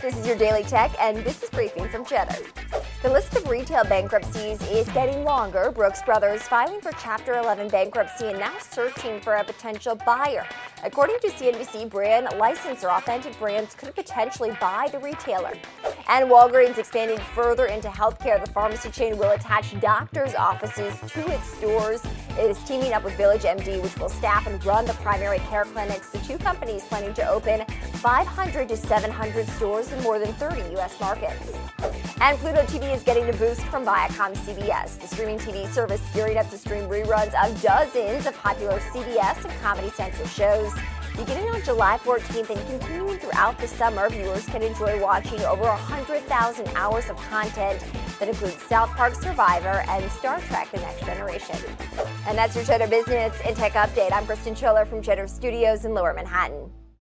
This is your Daily Tech and this is Briefing from Cheddar. The list of retail bankruptcies is getting longer. Brooks Brothers filing for Chapter 11 bankruptcy and now searching for a potential buyer. According to CNBC, brand licensor Authentic Brands could potentially buy the retailer. And Walgreens expanding further into healthcare. The pharmacy chain will attach doctors' offices to its stores. It is teaming up with Village MD, which will staff and run the primary care clinics. The two companies planning to open 500 to 700 stores in more than 30 U.S. markets. And Pluto TV is getting a boost from Viacom CBS. The streaming TV service gearing up to stream reruns of dozens of popular CBS and Comedy Central shows. Beginning on July 14th and continuing throughout the summer, viewers can enjoy watching over 100,000 hours of content that includes South Park Survivor and Star Trek The Next Generation. And that's your Cheddar Business and Tech Update. I'm Kristen Scholer from Cheddar Studios in Lower Manhattan.